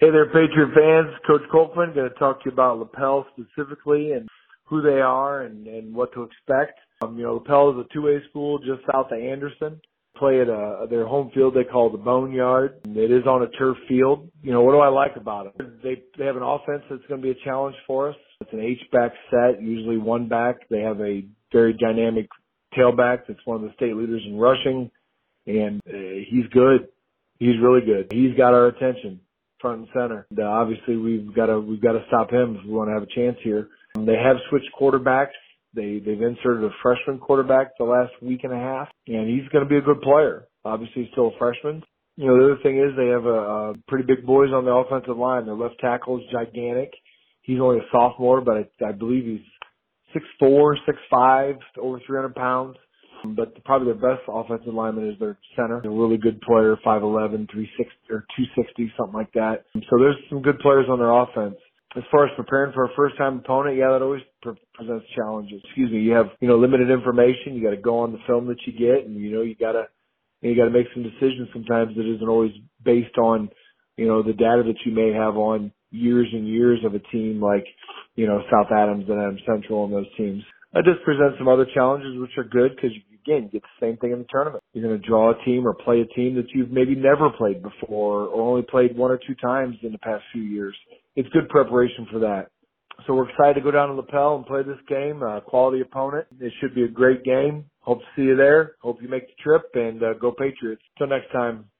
Hey there, Patriot fans. Coach Kolkman going to talk to you about Lapel specifically and who they are and, and what to expect. Um, you know, Lapel is a 2A school just south of Anderson. Play at a, their home field they call the Boneyard. It is on a turf field. You know, what do I like about them? They they have an offense that's going to be a challenge for us. It's an H-back set, usually one back. They have a very dynamic tailback that's one of the state leaders in rushing, and uh, he's good. He's really good. He's got our attention front and center. Uh, obviously, we've got to we've got to stop him if we want to have a chance here. Um, they have switched quarterbacks. They they've inserted a freshman quarterback the last week and a half, and he's going to be a good player. Obviously, he's still a freshman. You know, the other thing is they have a, a pretty big boys on the offensive line. Their left tackle is gigantic. He's only a sophomore, but I, I believe he's six four, six five, over 300 pounds. But probably their best offensive lineman is their center. A really good player, 5'11", 360 or 260, something like that. So there's some good players on their offense. As far as preparing for a first time opponent, yeah, that always pre- presents challenges. Excuse me, you have, you know, limited information. You got to go on the film that you get and, you know, you got to, you got to make some decisions sometimes that isn't always based on, you know, the data that you may have on years and years of a team like, you know, South Adams and Adams Central and those teams. That just presents some other challenges which are good because again, you get the same thing in the tournament. You're going to draw a team or play a team that you've maybe never played before or only played one or two times in the past few years. It's good preparation for that. So we're excited to go down to Lapel and play this game. Uh, quality opponent. It should be a great game. Hope to see you there. Hope you make the trip and uh, go Patriots. Till next time.